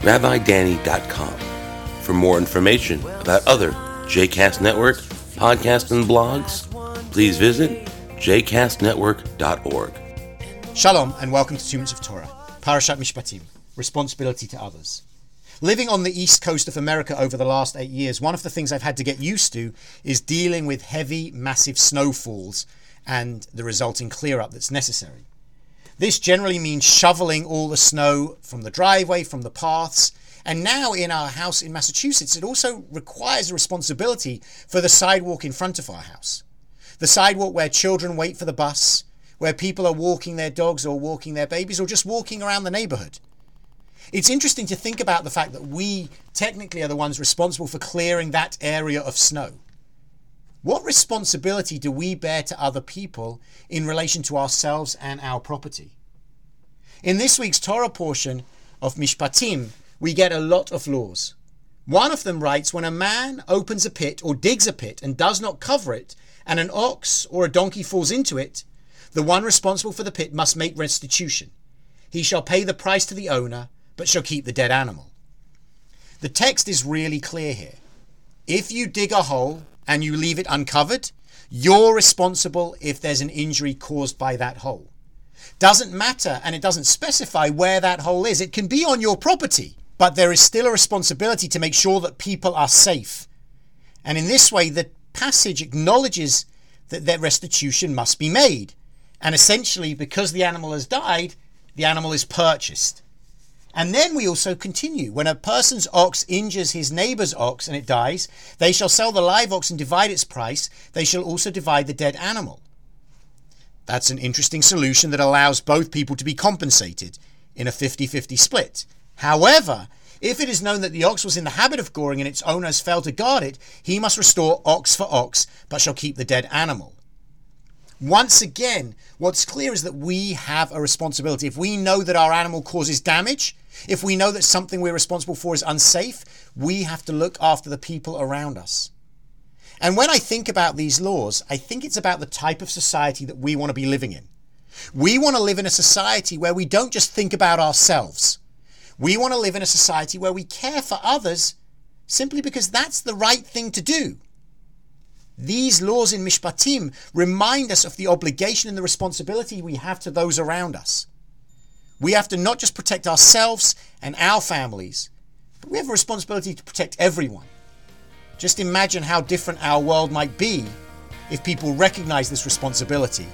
rabbidanny.com. For more information about other JCast Network podcasts and blogs, please visit jcastnetwork.org. Shalom and welcome to Minutes of Torah, Parashat Mishpatim, Responsibility to Others. Living on the east coast of America over the last eight years, one of the things I've had to get used to is dealing with heavy, massive snowfalls and the resulting clear up that's necessary. This generally means shoveling all the snow from the driveway, from the paths, and now in our house in Massachusetts, it also requires a responsibility for the sidewalk in front of our house. The sidewalk where children wait for the bus, where people are walking their dogs or walking their babies or just walking around the neighborhood. It's interesting to think about the fact that we technically are the ones responsible for clearing that area of snow. What responsibility do we bear to other people in relation to ourselves and our property? In this week's Torah portion of Mishpatim, we get a lot of laws. One of them writes when a man opens a pit or digs a pit and does not cover it, and an ox or a donkey falls into it, the one responsible for the pit must make restitution. He shall pay the price to the owner but shall keep the dead animal. The text is really clear here. If you dig a hole and you leave it uncovered, you're responsible if there's an injury caused by that hole. Doesn't matter, and it doesn't specify where that hole is. It can be on your property, but there is still a responsibility to make sure that people are safe. And in this way, the passage acknowledges that their restitution must be made. And essentially, because the animal has died, the animal is purchased. And then we also continue. When a person's ox injures his neighbor's ox and it dies, they shall sell the live ox and divide its price. They shall also divide the dead animal. That's an interesting solution that allows both people to be compensated in a 50 50 split. However, if it is known that the ox was in the habit of goring and its owner has failed to guard it, he must restore ox for ox, but shall keep the dead animal. Once again, what's clear is that we have a responsibility. If we know that our animal causes damage, if we know that something we're responsible for is unsafe, we have to look after the people around us. And when I think about these laws, I think it's about the type of society that we want to be living in. We want to live in a society where we don't just think about ourselves. We want to live in a society where we care for others simply because that's the right thing to do. These laws in Mishpatim remind us of the obligation and the responsibility we have to those around us. We have to not just protect ourselves and our families, but we have a responsibility to protect everyone. Just imagine how different our world might be if people recognize this responsibility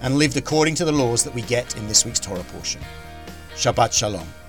and lived according to the laws that we get in this week's Torah portion. Shabbat Shalom.